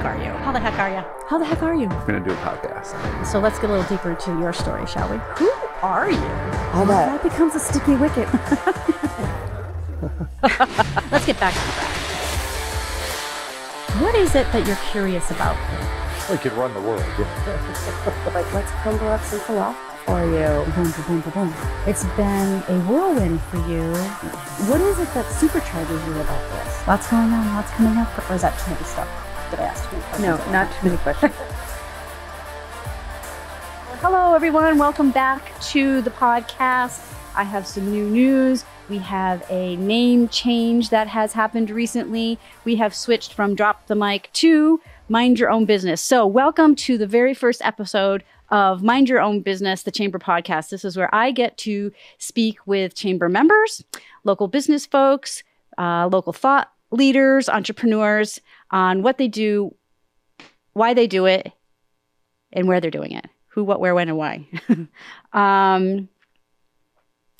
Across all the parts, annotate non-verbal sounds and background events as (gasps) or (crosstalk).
heck are you? How the heck are you? How the heck are you? We're gonna do a podcast. So let's get a little deeper into your story, shall we? Who are you? All that. That becomes a sticky wicket. (laughs) let's get back to that. What is it that you're curious about? We could run the world. (laughs) Like, let's crumble up some falafel for you. Boom, boom, boom, boom. Boom. It's been a whirlwind for you. What is it that supercharges you about this? Lots going on, lots coming up, or is that too many stuff? Did I ask too many questions? No, not too many questions. (laughs) Hello, everyone. Welcome back to the podcast. I have some new news. We have a name change that has happened recently. We have switched from Drop the Mic to Mind Your Own Business. So, welcome to the very first episode of Mind Your Own Business, the Chamber podcast. This is where I get to speak with chamber members, local business folks, uh, local thought leaders, entrepreneurs on what they do, why they do it, and where they're doing it who, what, where, when, and why. (laughs) um,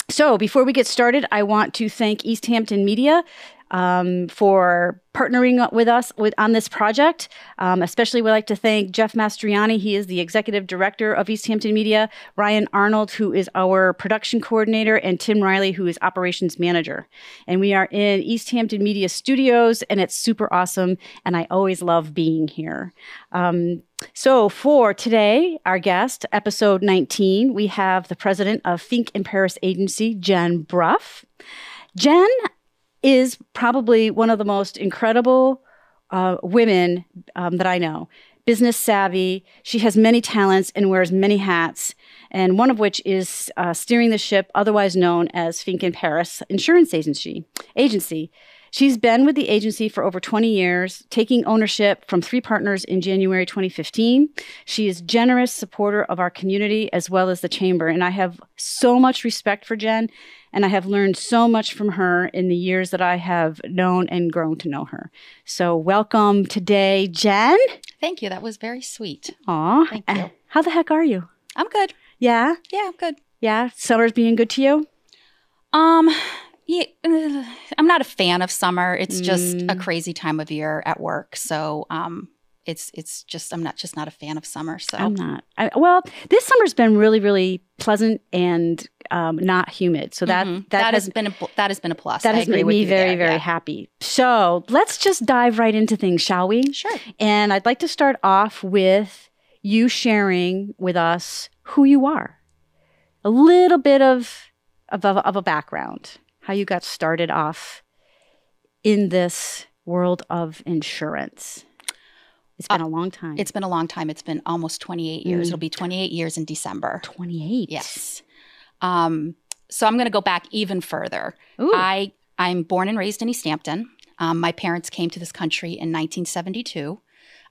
so, before we get started, I want to thank East Hampton Media um, for partnering with us with, on this project. Um, especially, we'd like to thank Jeff Mastriani. He is the executive director of East Hampton Media, Ryan Arnold, who is our production coordinator, and Tim Riley, who is operations manager. And we are in East Hampton Media Studios, and it's super awesome. And I always love being here. Um, so, for today, our guest, episode 19, we have the president of Fink in Paris Agency, Jen Bruff. Jen is probably one of the most incredible uh, women um, that I know. Business savvy. She has many talents and wears many hats, and one of which is uh, steering the ship, otherwise known as Fink in Paris Insurance Agency. Agency. She's been with the agency for over 20 years, taking ownership from three partners in January 2015. She is generous supporter of our community as well as the chamber, and I have so much respect for Jen, and I have learned so much from her in the years that I have known and grown to know her. So, welcome today, Jen. Thank you. That was very sweet. Aw, Thank uh, you. How the heck are you? I'm good. Yeah, Yeah, I'm good. yeah. Summer's being good to you. Um, yeah, uh, I'm not a fan of summer. It's just a Mm. crazy time of year at work. So, um, it's it's just I'm not just not a fan of summer. So I'm not. I, well, this summer's been really, really pleasant and um, not humid. So that Mhm. that, has has been a that has been a plus. that I has agree made me very, there, very yeah. happy. So let's just dive right into things, shall we? Sure. And I'd like to start off with you sharing with us who you are, a little bit of of, of, of a background, how you got started off in this world of insurance. It's been a long time. It's been a long time. It's been almost 28 years. Mm. It'll be 28 years in December. 28. Yes. Um, so I'm going to go back even further. Ooh. I I'm born and raised in East Hampton. Um, my parents came to this country in 1972.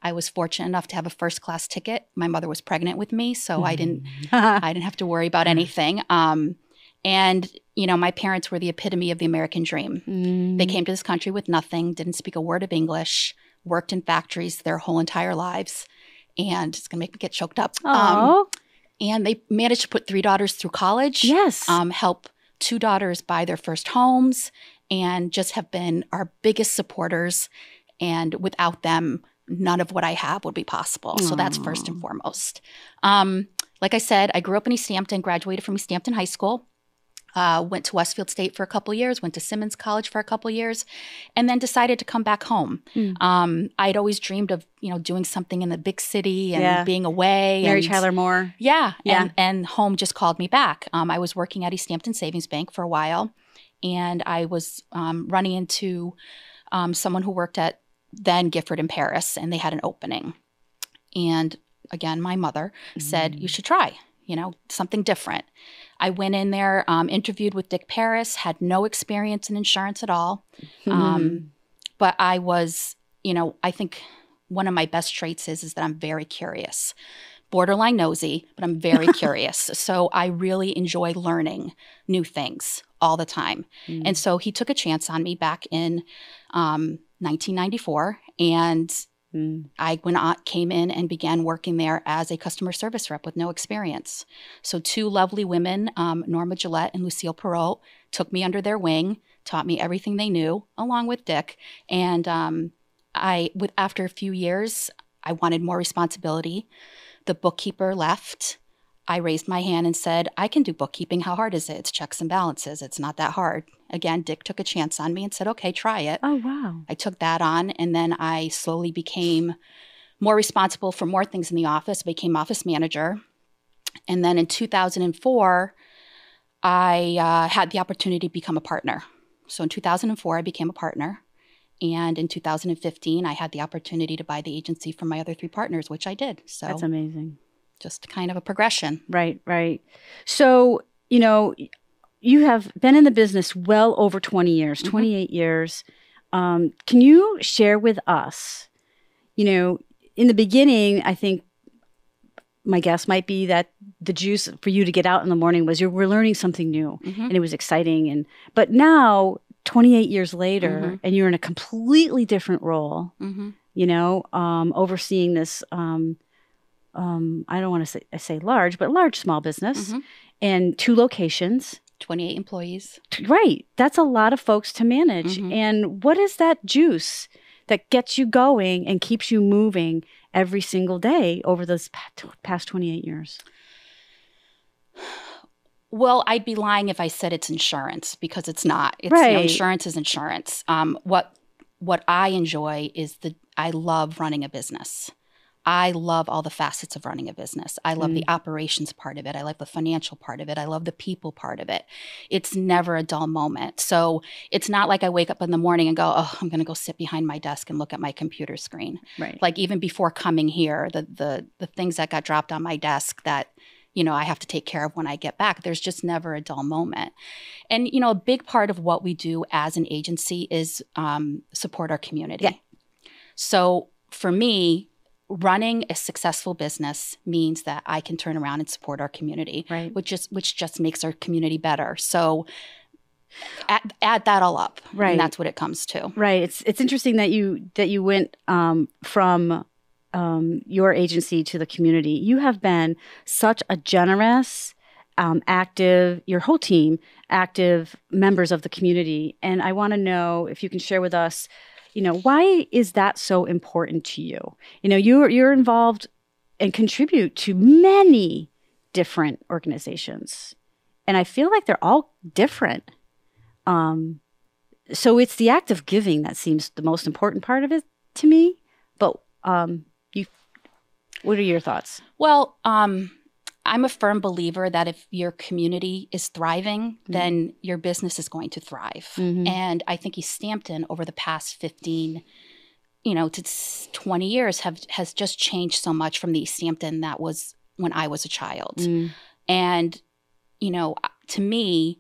I was fortunate enough to have a first class ticket. My mother was pregnant with me, so I didn't (laughs) I didn't have to worry about anything. Um, and you know, my parents were the epitome of the American dream. Mm. They came to this country with nothing, didn't speak a word of English, worked in factories their whole entire lives, and it's gonna make me get choked up. Um, Oh, and they managed to put three daughters through college yes. um, help two daughters buy their first homes and just have been our biggest supporters. And without them, none of what I have would be possible. So that's first and foremost. Um, like I said, I grew up in East Hampton, graduated from East Hampton High School. Uh, went to Westfield State for a couple years, went to Simmons College for a couple years, and then decided to come back home. Mm. Um, I'd always dreamed of, you know, doing something in the big city and Yeah. being away. Mary and, Tyler Moore. yeah, Yeah. And, and home just called me back. Um, I was working at East Hampton Savings Bank for a while, and I was um, running into um, someone who worked at then Gifford in Paris, and they had an opening. And again, my mother said, Mm. You should try, you know, something different. I went in there, um, interviewed with Dick Paris, had no experience in insurance at all. Mm. Um, but I was, you know, I think one of my best traits is is that I'm very curious, borderline nosy, but I'm very (laughs) curious. So I really enjoy learning new things all the time. Mm. And so he took a chance on me back in um, 1994, and Mm. I went on, came in and began working there as a customer service rep with no experience. So two lovely women, um, Norma Gillette and Lucille Perot, took me under their wing, taught me everything they knew, along with Dick, and um, I with after a few years, I wanted more responsibility. The bookkeeper left. I raised my hand and said, I can do bookkeeping. How hard is it? It's checks and balances. It's not that hard. Again, Dick took a chance on me and said, okay, try it. Oh, wow. I took that on and then I slowly became more responsible for more things in the office, became office manager. And then in 2004, I uh, had the opportunity to become a partner. So in 2004, I became a partner. And in 2015, I had the opportunity to buy the agency from my other three partners, which I did. So That's amazing. Just kind of a progression. Right, right. So, you know, you have been in the business well over 20 years, Mhm. 28 years. Um, can you share with us, you know, in the beginning, I think my guess might be that the juice for you to get out in the morning was you were learning something new Mhm. and it was exciting. And, but now, 28 years later, Mhm. and you're in a completely different role, hmm you know, um, overseeing this. Um, um, I don't want to say, I say large, but large small business, Mhm. and two locations. 28 employees. Right, that's a lot of folks to manage. Mhm. And what is that juice that gets you going and keeps you moving every single day over those past twenty eight years? Well, I'd be lying if I said it's insurance because it's not. It's you know, Right. insurance is insurance. Um, what what I enjoy is the I love running a business. I love all the facets of running a business. I love the operations part of it. I love the financial part of it. I love the people part of it. It's never a dull moment. So it's not like I wake up in the morning and go, "Oh, I'm going to go sit behind my desk and look at my computer screen." Right. like even before coming here the the the things that got dropped on my desk that you know I have to take care of when I get back there's just never a dull moment and you know a big part of what we do as an agency is um, support our community Yeah. so for me running a successful business means that I can turn around and support our community right. which just which just makes our community better so add, add that all up Right. and that's what it comes to Right. It's it's interesting that you that you went um, from um, your agency to the community. You have been such a generous, um, active, your whole team, active members of the community, and I want to know if you can share with us. You know, why is that so important to you? You know, you're you're involved and contribute to many different organizations, and I feel like they're all different. Um, so it's the act of giving that seems the most important part of it to me. But um, you, what are your thoughts? Well, um, I'm a firm believer that if your community is thriving, then your business is going to thrive. Mhm. And I think East Hampton over the past 15, you know, to 20 years have has just changed so much from the East Hampton that was when I was a child. Mm. And, you know, to me,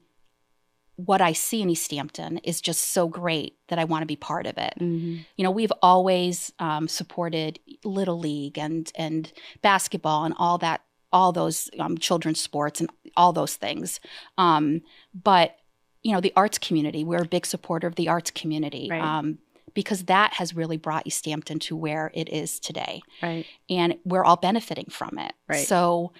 what I see in East Hampton is just so great that I want to be part of it Mhm. you know we've always um, supported little league and and basketball and all that all those um, children's sports and all those things um, but you know the arts community we're a big supporter of the arts community Right. um, because that has really brought east hampton to where it is today Right. and we're all benefiting from it. Right. So,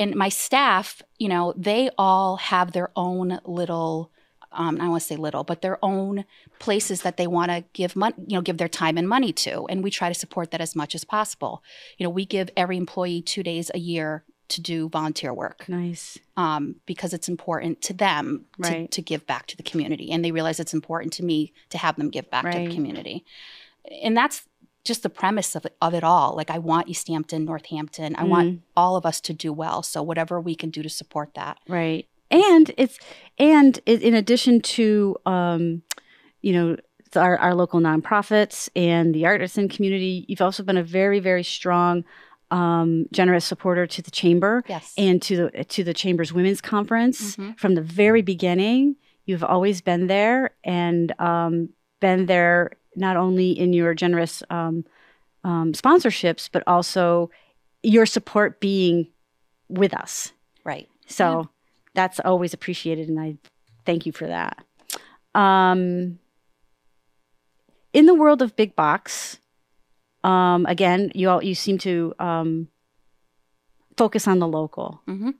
and my staff, you know, they all have their own little, um, I don't want to say little, but their own places that they want to give money, you know, give their time and money to, and we try to support that as much as possible. You know, we give every employee two days a year to do volunteer work Nice. um, because it's important to them to, Right. to give back to the community. And they realize it's important to me to have them give back to the community. And that's just the premise of it, of it all. Like, I want East Hampton, Northampton, I Mm. want all of us to do well. So, whatever we can do to support that. Right. And it's and in addition to um, you know our, our local nonprofits and the artisan community, you've also been a very very strong, um, generous supporter to the chamber Yes. and to the to the chamber's women's conference Mhm. from the very beginning. You've always been there and um, been there not only in your generous um, um, sponsorships, but also your support being with us. right. So that's always appreciated, and I thank you for that. Um, in the world of big box, um, again, you all you seem to um, focus on the local, hmm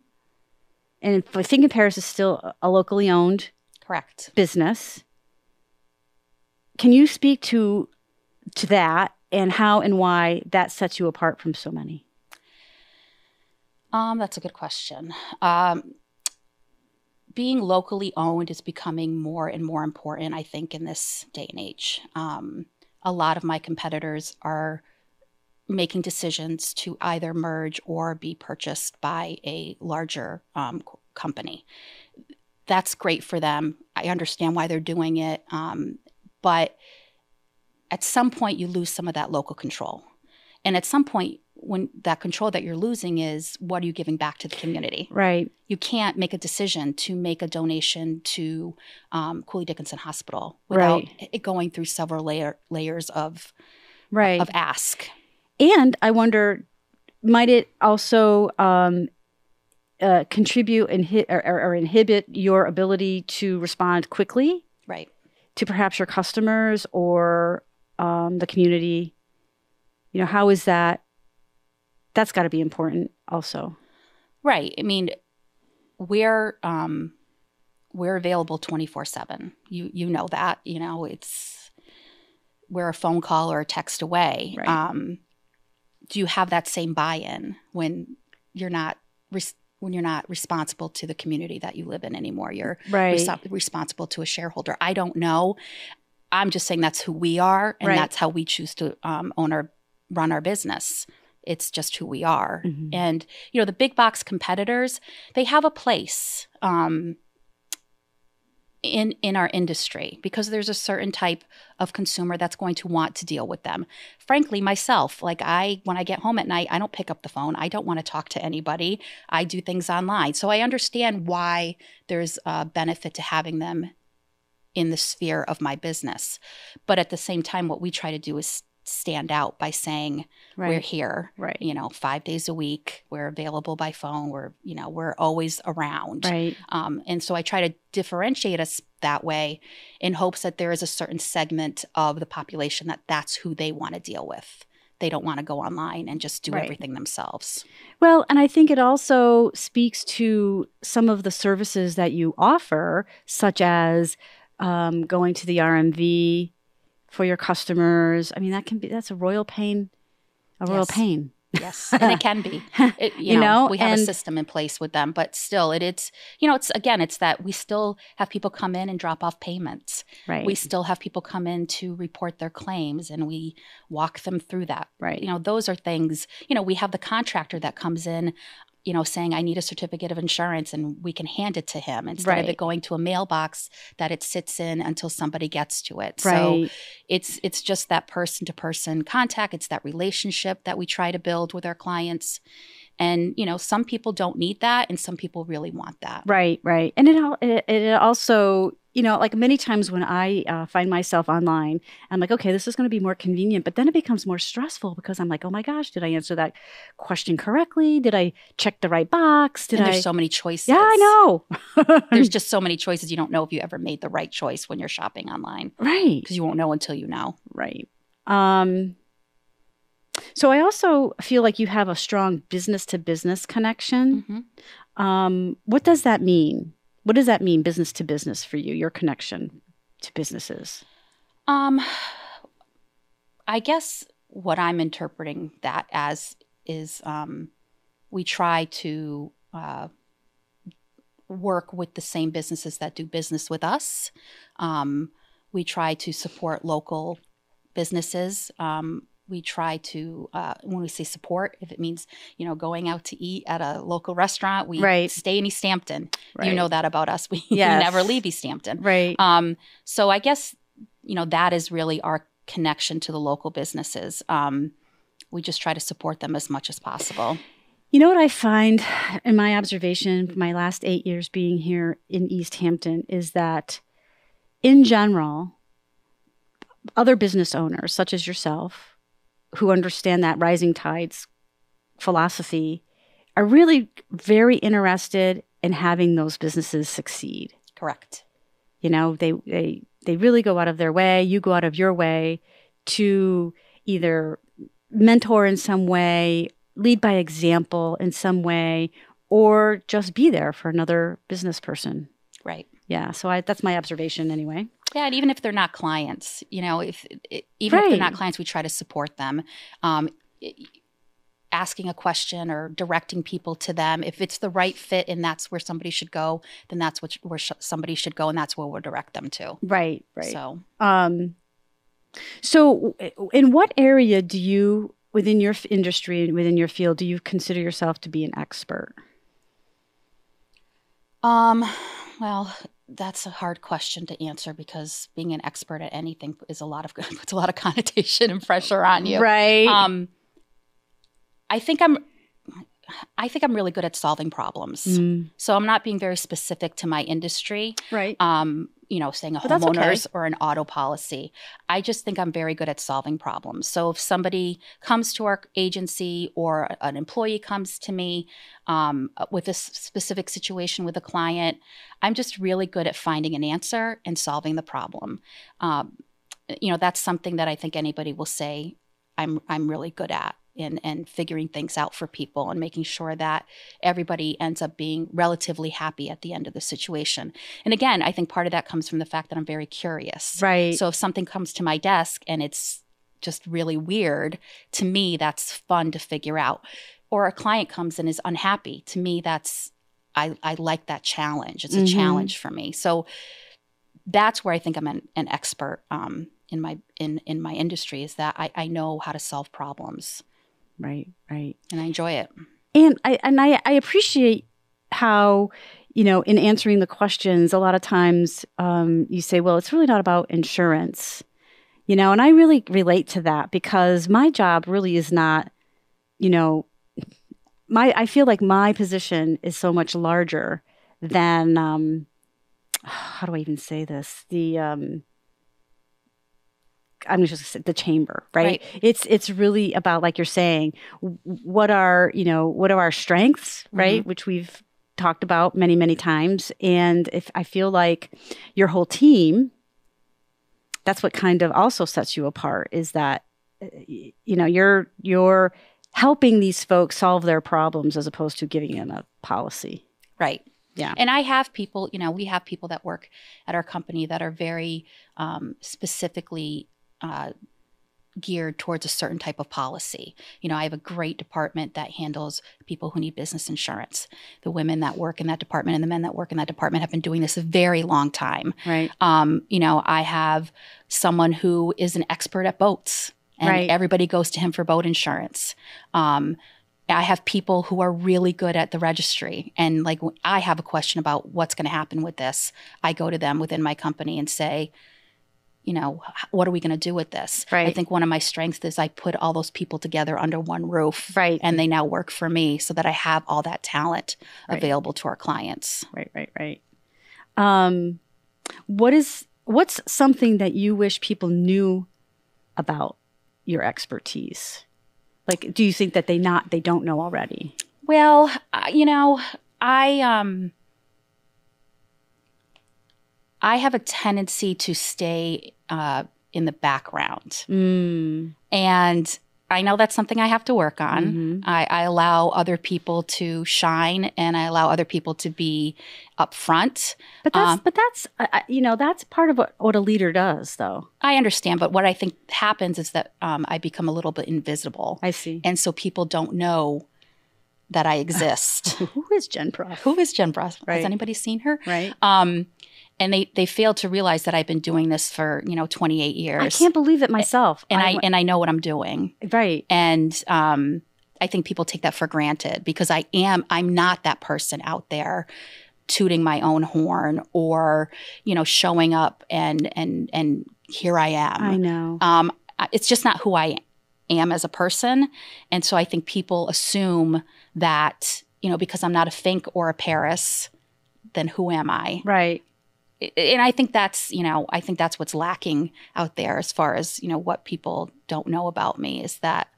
and I think in Paris is still a locally owned Correct. business. Can you speak to to that and how and why that sets you apart from so many? Um, that's a good question. Um, being locally owned is becoming more and more important, I think, in this day and age. Um, a lot of my competitors are making decisions to either merge or be purchased by a larger um, company. That's great for them. I understand why they're doing it. Um, but at some point, you lose some of that local control. And at some point, when that control that you're losing is what are you giving back to the community? Right. You can't make a decision to make a donation to um, Cooley Dickinson Hospital without Right. it going through several layer, layers of Right. of ask. And I wonder, might it also um, uh, contribute inhi- or, or, or inhibit your ability to respond quickly Right. to perhaps your customers or um, the community? You know, how is that? That's got to be important also. Right. I mean, we're um, we're available twenty four seven. You you know that. You know it's we're a phone call or a text away. Right. Um, do you have that same buy in when you're not res- when you're not responsible to the community that you live in anymore? You're Right. reso- responsible to a shareholder. I don't know. I'm just saying that's who we are, and Right. that's how we choose to um, own our run our business. It's just who we are. Mhm. And you know, the big box competitors, they have a place um, in in our industry because there's a certain type of consumer that's going to want to deal with them. Frankly, myself, like I when I get home at night, I don't pick up the phone. I don't want to talk to anybody. I do things online. So I understand why there's a benefit to having them in the sphere of my business. But at the same time what we try to do is stand out by saying we're here Right. you know five days a week we're available by phone we're you know we're always around Right. um, and so i try to differentiate us that way in hopes that there is a certain segment of the population that that's who they want to deal with they don't want to go online and just do Right. everything themselves Well, and I think it also speaks to some of the services that you offer, such as um, going to the RMV for your customers. I mean, that can be that's a royal pain, a royal Yes. pain. yes and it can be (laughs) it, you, You know, know, we have and- a system in place with them but still it, it's you know it's again it's that we still have people come in and drop off payments Right. we still have people come in to report their claims and we walk them through that right. you know those are things you know we have the contractor that comes in you know saying i need a certificate of insurance and we can hand it to him instead of it going to a mailbox that it sits in until somebody gets to it. So it's it's just that person to person contact. It's that relationship that we try to build with our clients. And you know some people don't need that and some people really want that. Right, right. And it, al- it, it also, you know, like many times when I uh, find myself online, I'm like, okay, this is going to be more convenient. But then it becomes more stressful because I'm like, oh my gosh, did I answer that question correctly? Did I check the right box? Did and I? there's so many choices yeah, I know. (laughs) there's just so many choices you don't know if you ever made the right choice when you're shopping online right, because you won't know until you know right. Um, so I also feel like you have a strong business to business connection. Mhm. Um, what does that mean? What does that mean, business to business for you? Your connection to businesses. Um, I guess what I'm interpreting that as is um, we try to uh, work with the same businesses that do business with us. Um, we try to support local businesses. Um, we try to, uh, when we say support, if it means, you know, going out to eat at a local restaurant, we Right. stay in East Hampton. You know that about us. We, Yes. (laughs) we never leave East Hampton. Right. Um, so I guess you know that is really our connection to the local businesses. Um, we just try to support them as much as possible. You know what I find in my observation, my last eight years being here in East Hampton, is that in general, other business owners, such as yourself, who understand that rising tides philosophy, are really very interested in having those businesses succeed. Correct. You know, they they they really go out of their way. You go out of your way to either mentor in some way, lead by example in some way, or just be there for another business person. Right. Yeah. So I, that's my observation anyway. Yeah, and even if they're not clients, you know, if even if they're not clients, we try to support them. Um, asking a question or directing people to them. If it's the right fit and that's where somebody should go, then that's what, where sh- somebody should go, and that's where we'll direct them to. Right, right. So, Um, so, in what area do you, within your f- industry and within your field, do you consider yourself to be an expert? um, well, that's a hard question to answer because being an expert at anything is a lot of good (laughs) puts a lot of connotation and pressure on you. Right. Um, I think I'm. I think I'm really good at solving problems. Mm, So I'm not being very specific to my industry. right. Um, you know, saying a But that's okay. homeowners or an auto policy. I just think I'm very good at solving problems. So if somebody comes to our agency or an employee comes to me um, with a specific situation with a client, I'm just really good at finding an answer and solving the problem. Um, you know, that's something that I think anybody will say I'm I'm really good at. And, and figuring things out for people and making sure that everybody ends up being relatively happy at the end of the situation. And again, I think part of that comes from the fact that I'm very curious. Right. So if something comes to my desk and it's just really weird, to me, that's fun to figure out. Or a client comes and is unhappy. To me, that's, I, I like that challenge. It's a Mhm. challenge for me. So that's where I think I'm an, an expert um, in my in in my industry is that I, I know how to solve problems right. Right. and I enjoy it. And I and I, I appreciate how you know in answering the questions a lot of times um, you say well it's really not about insurance you know and i really relate to that because my job really is not you know my i feel like my position is so much larger than um how do i even say this the um I'm just say the chamber, right? Right. It's it's really about like you're saying, what are you know what are our strengths, right? Which we've talked about many many times, and if I feel like your whole team, that's what kind of also sets you apart is that uh, you know you're you're helping these folks solve their problems as opposed to giving them a policy. Right. Yeah. And I have people, you know, we have people that work at our company that are very um, specifically uh, geared towards a certain type of policy. You know, I have a great department that handles people who need business insurance. The women that work in that department and the men that work in that department have been doing this a very long time. Right. Um, you know, I have someone who is an expert at boats, and Right. everybody goes to him for boat insurance. Um, I have people who are really good at the registry, and like I have a question about what's going to happen with this, I go to them within my company and say, you know, what are we going to do with this? Right. I think one of my strengths is I put all those people together under one roof, Right. And they now work for me, so that I have all that talent Right. available to our clients. Right, right, right. Um, what is what's something that you wish people knew about your expertise? Like, do you think that they not they don't know already? Well, uh, you know, I um I have a tendency to stay uh, in the background, Mm. and I know that's something I have to work on. Mhm. I, I allow other people to shine, and I allow other people to be up front. But that's Um, but that's uh, you know that's part of what what a leader does, though. I understand, but what I think happens is that um, I become a little bit invisible, I see. and so people don't know that I (laughs) exist. Who is Jen Bruff? Who is Jen Bruff? Right. Has anybody seen her? Right. um, and they they failed to realize that I've been doing this for you know 28 years, I can't believe it myself. and I, wa- and I know what I'm doing, right. and um, I think people take that for granted because I am I'm not that person out there tooting my own horn or you know showing up and and and here I am. I know. Um, it's just not who I am as a person, and so I think people assume that you know because I'm not a Fink or a Paris, then who am I? right. And I think that's you know I think that's what's lacking out there as far as you know what people don't know about me is that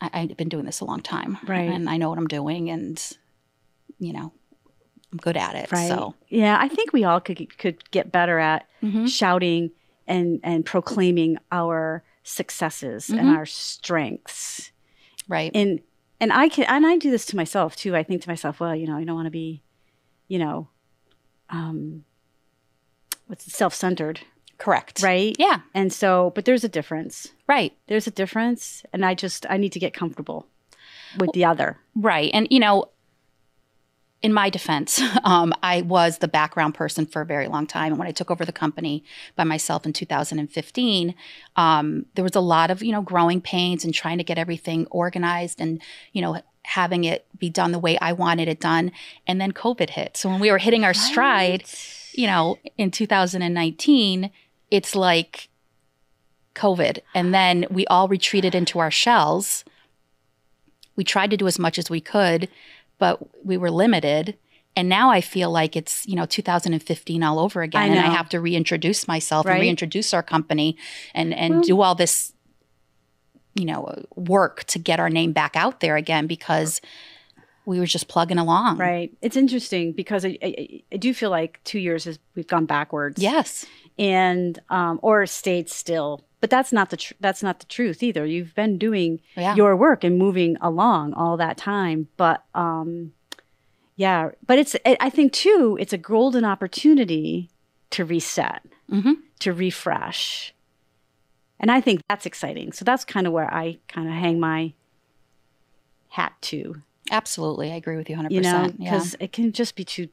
I, I've been doing this a long time, Right. And I know what I'm doing, and you know I'm good at it. Right. So Yeah, I think we all could could get better at Mhm. shouting and and proclaiming our successes and Mhm. our strengths. right, And and I can and I do this to myself too. I think to myself, well, you know, I don't want to be, you know, um what's self-centered, Correct. right? Yeah. And so, but there's a difference. Right. There's a difference, and I just I need to get comfortable with the other. Right. And, you know, in my defense, (laughs) um, I was the background person for a very long time. And when I took over the company by myself in 2015, um, there was a lot of, you know, growing pains and trying to get everything organized and, you know, having it be done the way I wanted it done. And then COVID hit. So when we were hitting our stride, you know, in 2019, it's like COVID. And then we all retreated into our shells. We tried to do as much as we could, but we were limited. And now I feel like it's, you know, 2015 all over again. I And I have to reintroduce myself Right. and reintroduce our company and, and hmm. do all this, you know, work to get our name back out there again because we were just plugging along. Right. It's interesting because I, I, I do feel like two years is we've gone backwards. Yes. And um, or stayed still. But that's not the tr- that's not the truth either. You've been doing Yeah. your work and moving along all that time. But um, yeah. But it's I I think too. It's a golden opportunity to reset, hmm to refresh, and I think that's exciting. So that's kind of where I kind of hang my hat to. Absolutely. I agree with you 100%. You know, yeah. because it can just be too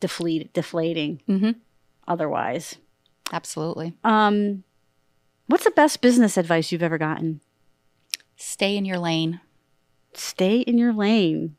deflate, deflating Mhm. otherwise. Absolutely. Um, what's the best business advice you've ever gotten? Stay in your lane. Stay in your lane.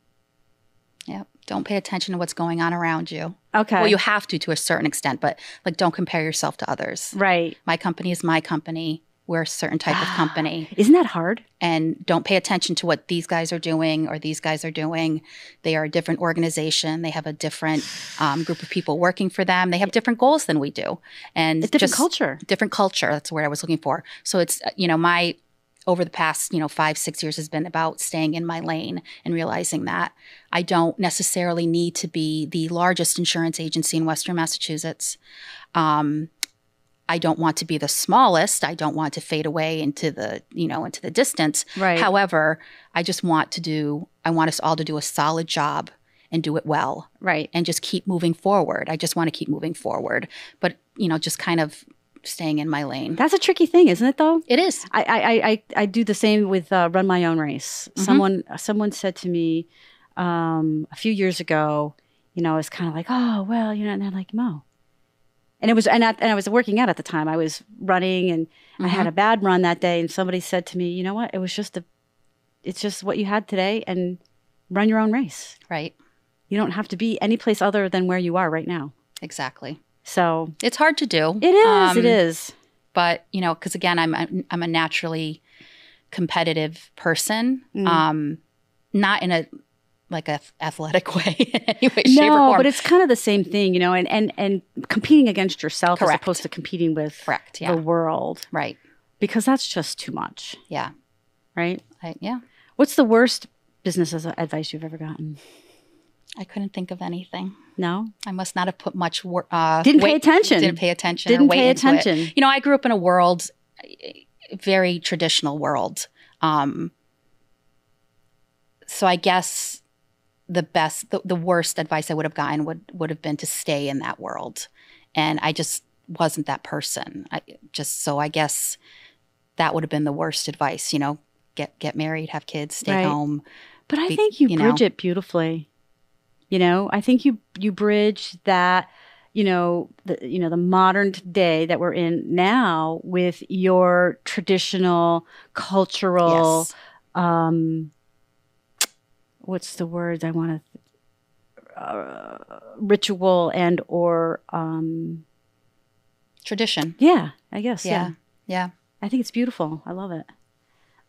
Yep. Don't pay attention to what's going on around you. Okay. Well, you have to to a certain extent, but like don't compare yourself to others. right. My company is my company. We're a certain type of company. (gasps) Isn't that hard? And don't pay attention to what these guys are doing or these guys are doing. They are a different organization. They have a different um, group of people working for them. They have different goals than we do. And It's different just- culture. different culture. That's the word I was looking for. So it's uh, you know my over the past you know five six years has been about staying in my lane and realizing that I don't necessarily need to be the largest insurance agency in Western Massachusetts. Um, I don't want to be the smallest. I don't want to fade away into the you know into the distance. Right. However, I just want to do. I want us all to do a solid job and do it well Right. and just keep moving forward. I just want to keep moving forward, but you know, just kind of staying in my lane. That's a tricky thing, isn't it? Though. It is. I I I, I- do the same with uh, run my own race. Mm-hmm. Someone someone said to me um, a few years ago, you know, it's kind of like, oh well, you know, and they're like, Mo. And it was, and I, and I was working out at the time. I was running, and I Mm-hmm. had a bad run that day. And somebody said to me, you know what? It was just a, it's just what you had today, and run your own race. Right. You don't have to be any place other than where you are right now. Exactly. So It's hard to do. it is. it Um, is. But you know, because again, I'm I'm I'm a naturally competitive person. Mm. Um, not in a like a athletic (laughs) way in any way, shape, or No, form. but it's kind of the same thing, you know, and and and competing against yourself Correct. as opposed to competing with correct. Yeah. the world right. because that's just too much, Yeah. right? I, yeah. What's the worst business advice you've ever gotten? I couldn't think of anything. No, I must not have put much work. Uh, Didn't pay attention. Didn't pay attention. Didn't pay into it. attention. You know, I grew up in a world, very traditional world. Um, so I guess the best, the, the worst advice I would have gotten would would have been to stay in that world, and I just wasn't that person. I just so I guess that would have been the worst advice. You know, get get married, have kids, stay Right. home. but I Be- think you, you know. bridge it beautifully. You know, I think you you bridge that. You know the you know the modern day that we're in now with your traditional cultural Yes. um what's the word i want to uh, ritual and or um Tradition. yeah i guess yeah. Yeah. Yeah. i think it's beautiful i love it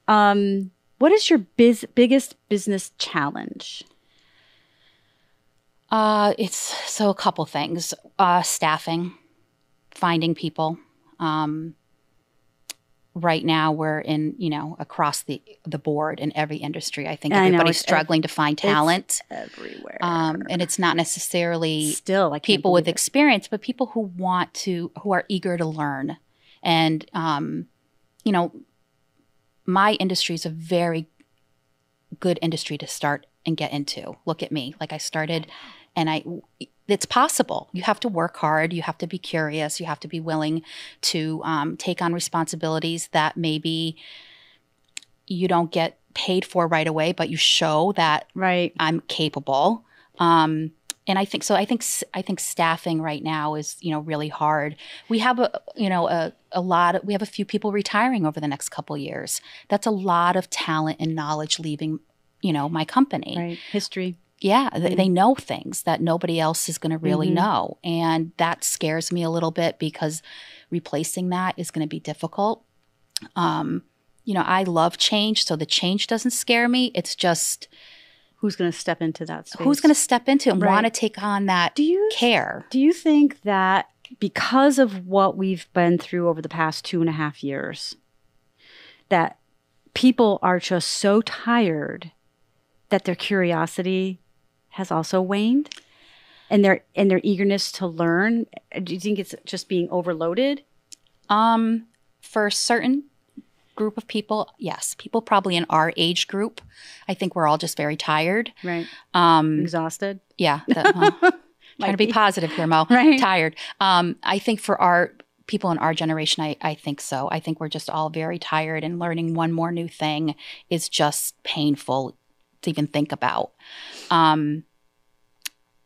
um what is your biz- biggest business challenge Uh, it's so a couple things. Uh, staffing, finding people. Um, right now, we're in you know across the the board in every industry. I think I know, everybody's struggling to find talent, everywhere um, and it's not necessarily still can't people with it. experience, but people who want to, who are eager to learn. And, um, you know, my industry is a very good industry to start and get into. Look at me. Like I started and I, it's possible. You have to work hard. You have to be curious. You have to be willing to um, take on responsibilities that maybe you don't get paid for right away, but you show that Right. I'm capable. Um, and I think so. I think s- I think staffing right now is you know really hard. We have a you know a, a lot. Of, we have a few people retiring over the next couple years. That's a lot of talent and knowledge leaving you know my company. Right. History. Yeah, th- they know things that nobody else is going to really Mhm. know, and that scares me a little bit because replacing that is going to be difficult. Um, you know, I love change, so the change doesn't scare me. It's just Who's going to step into that space? who's going to step into and Right. want to take on that do you care. Do you think that because of what we've been through over the past two and a half years, that people are just so tired that their curiosity has also waned? And their and their eagerness to learn? Do you think it's just being overloaded? Um, for a certain group of people, yes, people probably in our age group, I think we're all just very tired. Right. Um, Exhausted. yeah, that, well, (laughs) trying to be be. positive here, Mo. Right. Tired. Um, I think for our people in our generation, I, I think so. I think we're just all very tired, and learning one more new thing is just painful to even think about. Um,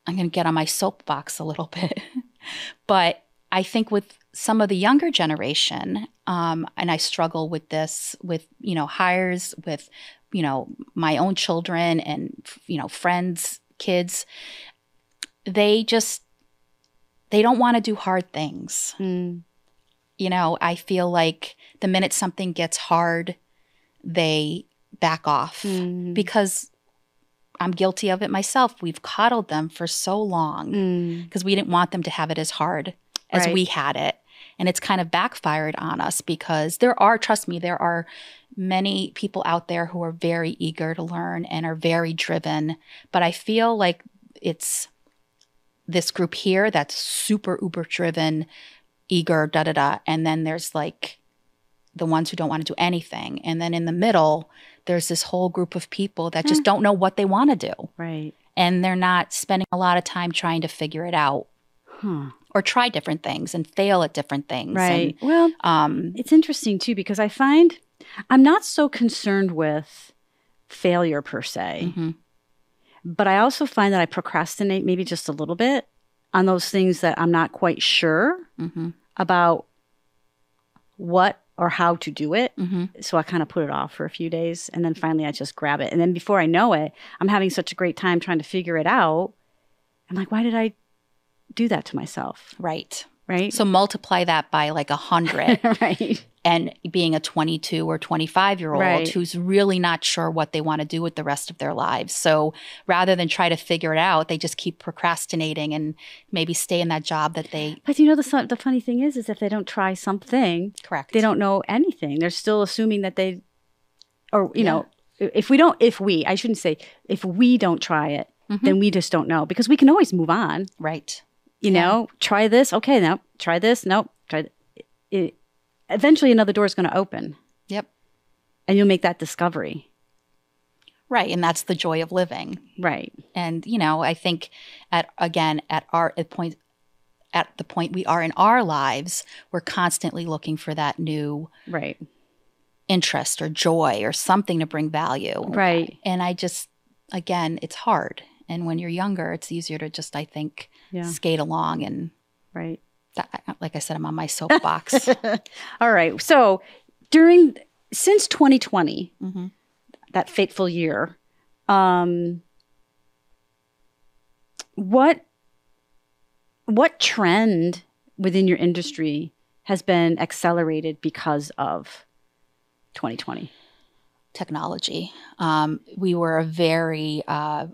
I'm going to get on my soapbox a little (laughs) bit, but I think with some of the younger generation, um, and I struggle with this with you know hires with you know my own children and you know friends, kids. They just they don't want to do hard things. Mm. You know, I feel like the minute something gets hard, they back off Mm. because I'm guilty of it myself. We've coddled them for so long Mm. because we didn't want them to have it as hard as Right. we had it. And it's kind of backfired on us because there are, trust me, there are many people out there who are very eager to learn and are very driven. But I feel like it's this group here that's super uber driven, eager, da da da. And then there's like the ones who don't want to do anything. And then in the middle, there's this whole group of people that just don't know what they want to do Right. and they're not spending a lot of time trying to figure it out or try different things and fail at different things. Right. well, um, It's interesting too because I find I'm not so concerned with failure per se, mhm. but I also find that I procrastinate maybe just a little bit on those things that I'm not quite sure Mhm. about what or how to do it. Mhm. So I kind of put it off for a few days and then finally I just grab it. And then before I know it, I'm having such a great time trying to figure it out. I'm like, why did I do that to myself? Right. Right? So multiply that by like a hundred (laughs) right. and being a 22 or 25 year old Right. who's really not sure what they want to do with the rest of their lives. So rather than try to figure it out, they just keep procrastinating and maybe stay in that job that they But you know the the funny thing is, is if they don't try something, correct. they don't know anything. They're still assuming that they, or you know, if we don't, if we, I shouldn't say, if we don't try it, Mhm. then we just don't know because we can always move on. Right. You Yeah. know, try this, okay, no, try this, nope, try. th- It, eventually, another door is going to open, Yep. and you'll make that discovery. Right. And that's the joy of living. Right. and you know i think at again at our at point at the point we are in our lives we're constantly looking for that new Right. interest or joy or something to bring value Right. and i just again it's hard and when you're younger it's easier to just i think Yeah. skate along and Right. that, like i said i'm on my soapbox (laughs) All right. So during since 2020, Mhm. that fateful year, um, what what trend within your industry has been accelerated because of 2020? technology. Um, we were a very uh,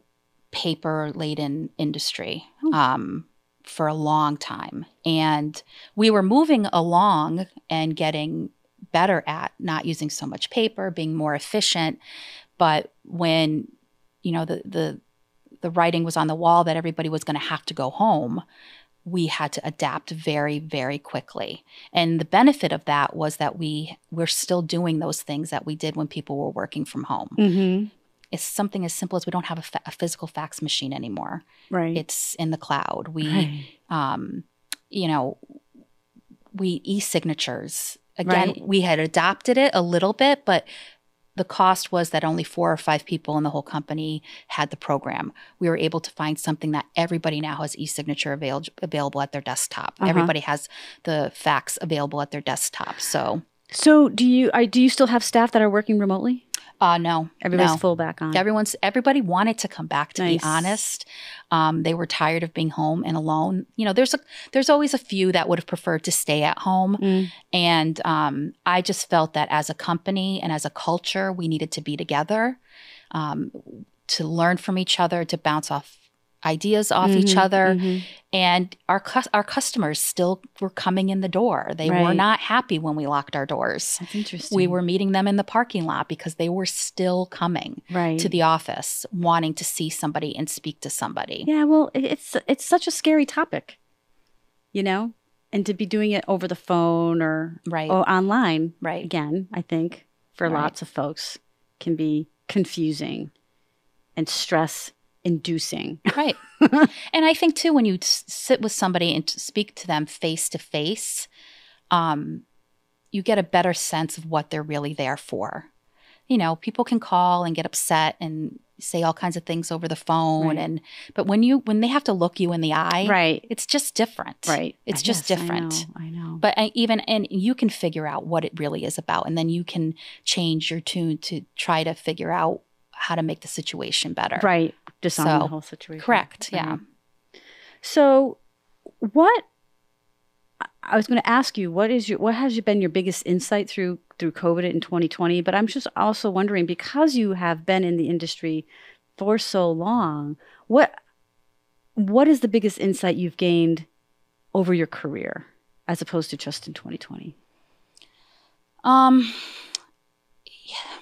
paper laden industry um, for a long time. And we were moving along and getting better at not using so much paper, being more efficient. But when, you know, the, the, the writing was on the wall that everybody was going to have to go home, we had to adapt very, very quickly. And the benefit of that was that we we're still doing those things that we did when people were working from home. Mm-hmm. It's something as simple as we don't have a, fa- a physical fax machine anymore. Right. It's in the cloud. We, Right. um, you know, we e-signatures. Again, Right. we had adopted it a little bit, but the cost was that only four or five people in the whole company had the program. We were able to find something that everybody now has e-signature avail- available at their desktop. Uh-huh. Everybody has the fax available at their desktop. So, So do you I, do you still have staff that are working remotely? Uh, no, Everybody's no. full back on. Everyone's everybody wanted to come back. To Nice. be honest, um, they were tired of being home and alone. You know, there's a there's always a few that would have preferred to stay at home, Mm. and um, I just felt that as a company and as a culture, we needed to be together, um, to learn from each other, to bounce off ideas off each Mhm, other, mhm. and our cus- our customers still were coming in the door. They were not happy when we locked our doors. That's interesting. We were meeting them in the parking lot because they were still coming right to the office wanting to see somebody and speak to somebody. Yeah, well, it's it's such a scary topic, you know, and to be doing it over the phone or Right. or online Right. again, I think for Right. lots of folks can be confusing and stress inducing. Right. (laughs) and I think too, when you sit with somebody and speak to them face to face, um, you get a better sense of what they're really there for. You know, people can call and get upset and say all kinds of things over the phone, Right. and but when you when they have to look you in the eye, right. it's just different. Right. It's I just guess, I different. know, I know. But I, even and you can figure out what it really is about, and then you can change your tune to try to figure out how to make the situation better. right. Disarm So, the whole situation. Correct. Yeah. Right. So, what I- I was going to ask you, what is your what has been your biggest insight through through COVID in 2020? But I'm just also wondering because you have been in the industry for so long, what what is the biggest insight you've gained over your career as opposed to just in 2020? Um, yeah.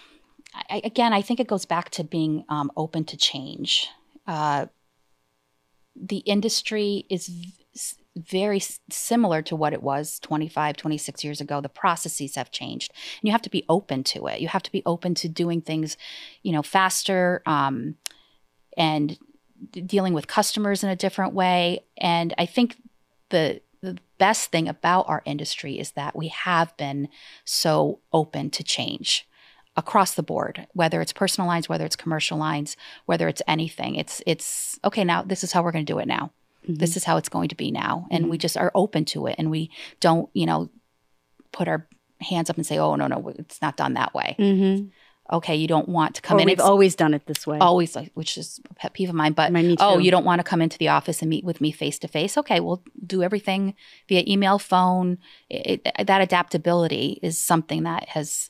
I, again, I think it goes back to being um, open to change. Uh, the industry is v- very similar to what it was 25, 26 years ago. The processes have changed. And you have to be open to it. You have to be open to doing things, you know, faster um, and d- dealing with customers in a different way. And I think the the best thing about our industry is that we have been so open to change across the board whether it's personal lines whether it's commercial lines whether it's anything. It's it's okay now this is how we're going to do it now. This is how it's going to be now. And we just are open to it and we don't you know put our hands up and say oh no no it's not done that way. Mm-hmm. okay you don't want to come Or in we've always done it this way. always like which is a pet peeve of mine but Me oh you don't want to come into the office and meet with me face to face okay we'll do everything via email phone. It, it- that adaptability is something that has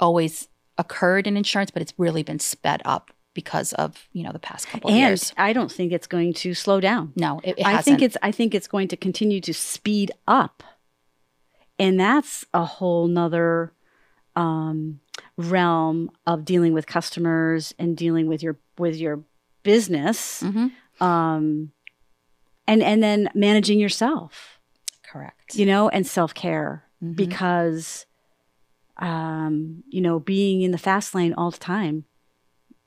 always occurred in insurance but it's really been sped up because of you know the past couple and years I don't think it's going to slow down. no it, it I think it's I think it's going to continue to speed up. And that's a whole nother um, realm of dealing with customers and dealing with your with your business. Mhm. Um, and and then managing yourself, correct you know, and self-care Mhm. because um, you know, being in the fast lane all the time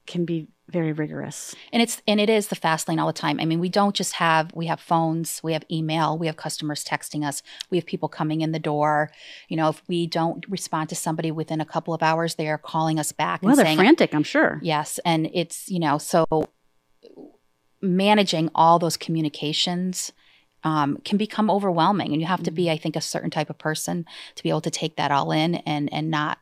can be very rigorous. and it's and it is the fast lane all the time i mean we don't just have we have phones we have email we have customers texting us we have people coming in the door you know if we don't respond to somebody within a couple of hours they are calling us back Well, they're saying frantic, I'm sure. yes and it's you know so managing all those communications um, can become overwhelming. And you have to be i think a certain type of person to be able to take that all in and and not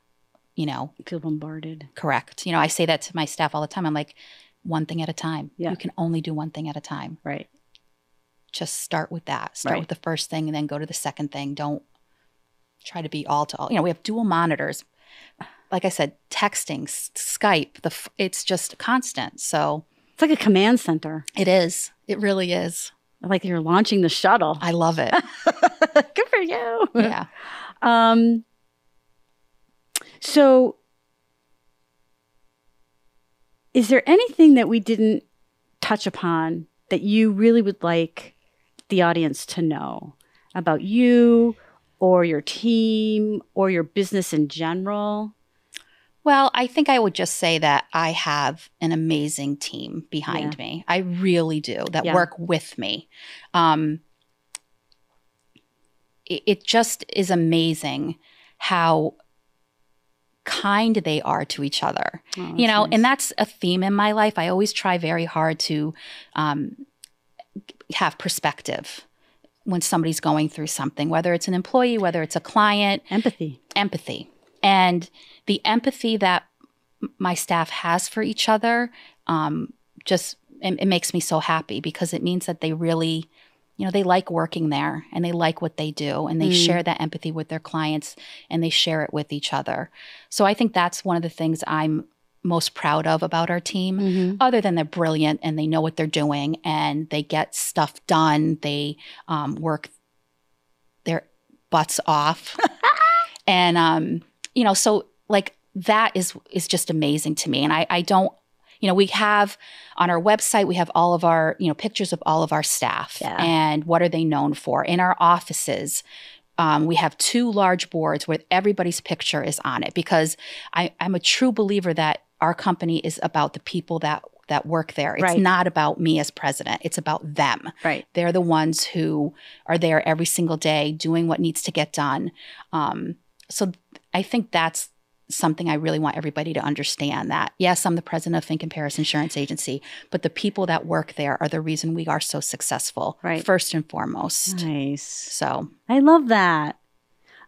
you know Feel bombarded. correct. You know i say that to my staff all the time. I'm like one thing at a time. Yeah. you can only do one thing at a time. Right. just start with that. Start Right. with the first thing and then go to the second thing. Don't try to be all to all. You know we have dual monitors. Like i said texting skype the f- it's just constant. So It's like a command center. it is. It really is Like you're launching the shuttle. i love it (laughs) Good for you. yeah Um, so, is there anything that we didn't touch upon that you really would like the audience to know about you or your team or your business in general? Well, I think I would just say that I have an amazing team behind Yeah. me. I really do that Yeah. work with me. Um, it, it just is amazing how kind they are to each other. Oh, you know, nice. and that's a theme in my life. I always try very hard to um, have perspective when somebody's going through something, whether it's an employee, whether it's a client empathy. empathy and the empathy that my staff has for each other um, just it, it makes me so happy because it means that they really you know they like working there and they like what they do and they Mm. share that empathy with their clients and they share it with each other so i think that's one of the things i'm most proud of about our team Mhm. other than they're brilliant and they know what they're doing and they get stuff done they um, work their butts off (laughs) and um, you know so like that is is just amazing to me and i i don't you know we have on our website we have all of our you know pictures of all of our staff Yeah. and what are they known for in our offices um, we have two large boards where everybody's picture is on it because I, i'm a true believer that our company is about the people that that work there it's Right. not about me as president it's about them Right. they're the ones who are there every single day doing what needs to get done. Um, so I think that's something I really want everybody to understand that yes, I'm the president of Think and Paris Insurance Agency, but the people that work there are the reason we are so successful, Right. first and foremost. Nice. So I love that.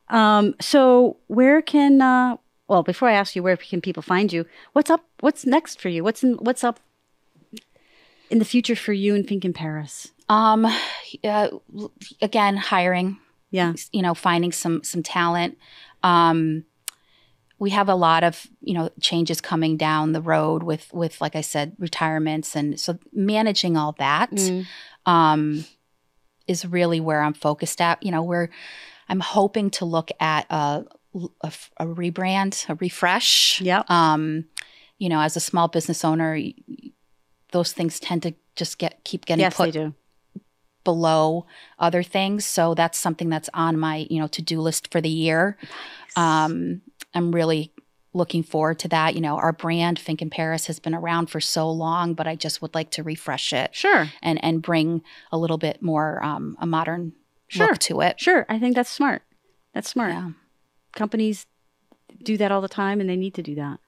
Um, so where can uh well before I ask you where can people find you, what's up what's next for you? What's in what's up in the future for you in Think in Paris? um, uh, again, hiring. Yeah. you know finding some some talent um we have a lot of you know changes coming down the road with with like i said retirements and so managing all that Mm. um is really where i'm focused at you know we're i'm hoping to look at a a, a rebrand a refresh Yeah. um you know as a small business owner those things tend to just get keep getting Yes, put do. below other things. So that's something that's on my, you know, to-do list for the year. Um, I'm really looking forward to that. You know, our brand Think in Paris has been around for so long, but I just would like to refresh it Sure. and and bring a little bit more um, a modern Sure. look to it. Sure. I think that's smart. That's smart. Yeah. Companies do that all the time and they need to do that.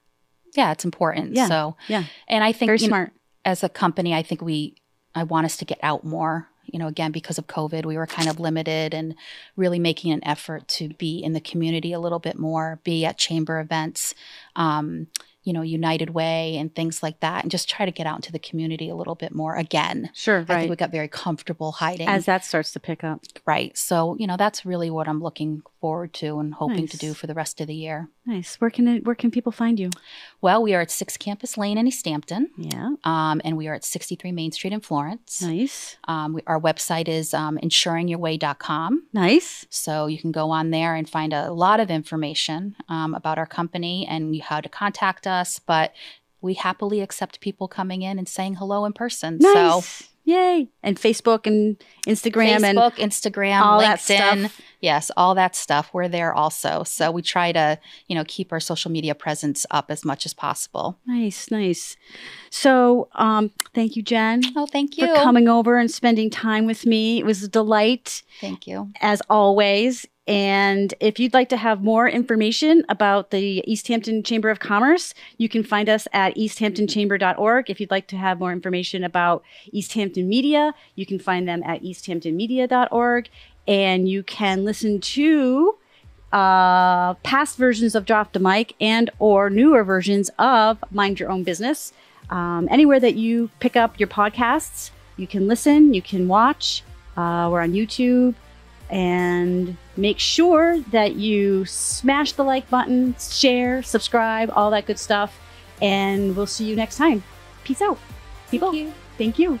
Yeah, it's important. Yeah. So, Yeah. and I think Very you know, smart. as a company, I think we, I want us to get out more. You know, again, because of COVID, we were kind of limited and really making an effort to be in the community a little bit more, be at chamber events, um, you know, United Way and things like that, and just try to get out into the community a little bit more again. Sure. I think Right. we got very comfortable hiding. As that starts to pick up. right. So, you know, that's really what I'm looking forward to and hoping to do for the rest of the year. Nice. Where can it, where can people find you? Well, we are at Six Campus Lane in East Hampton, Yeah. um, and we are at 63 Main Street in Florence. Nice. Um, we, our website is um, insuringyourway.com. Nice. So you can go on there and find a lot of information um, about our company and how to contact us. But we happily accept people coming in and saying hello in person. Nice. Yay. And Facebook and Instagram and Facebook, Instagram, all that stuff. Yes, all that stuff. We're there also. So we try to, you know, keep our social media presence up as much as possible. Nice, nice. So, um, thank you, Jen, Oh, thank you. for coming over and spending time with me. It was a delight, Thank you. as always. And if you'd like to have more information about the East Hampton Chamber of Commerce, you can find us at easthamptonchamber.org. If you'd like to have more information about East Hampton Media, you can find them at easthamptonmedia.org. And you can listen to uh, past versions of Drop the Mic and or newer versions of Mind Your Own Business. Um, anywhere that you pick up your podcasts, you can listen, you can watch. Uh, we're on YouTube. And make sure that you smash the like button, share, subscribe, all that good stuff. And we'll see you next time. Peace out. People. you. Thank you.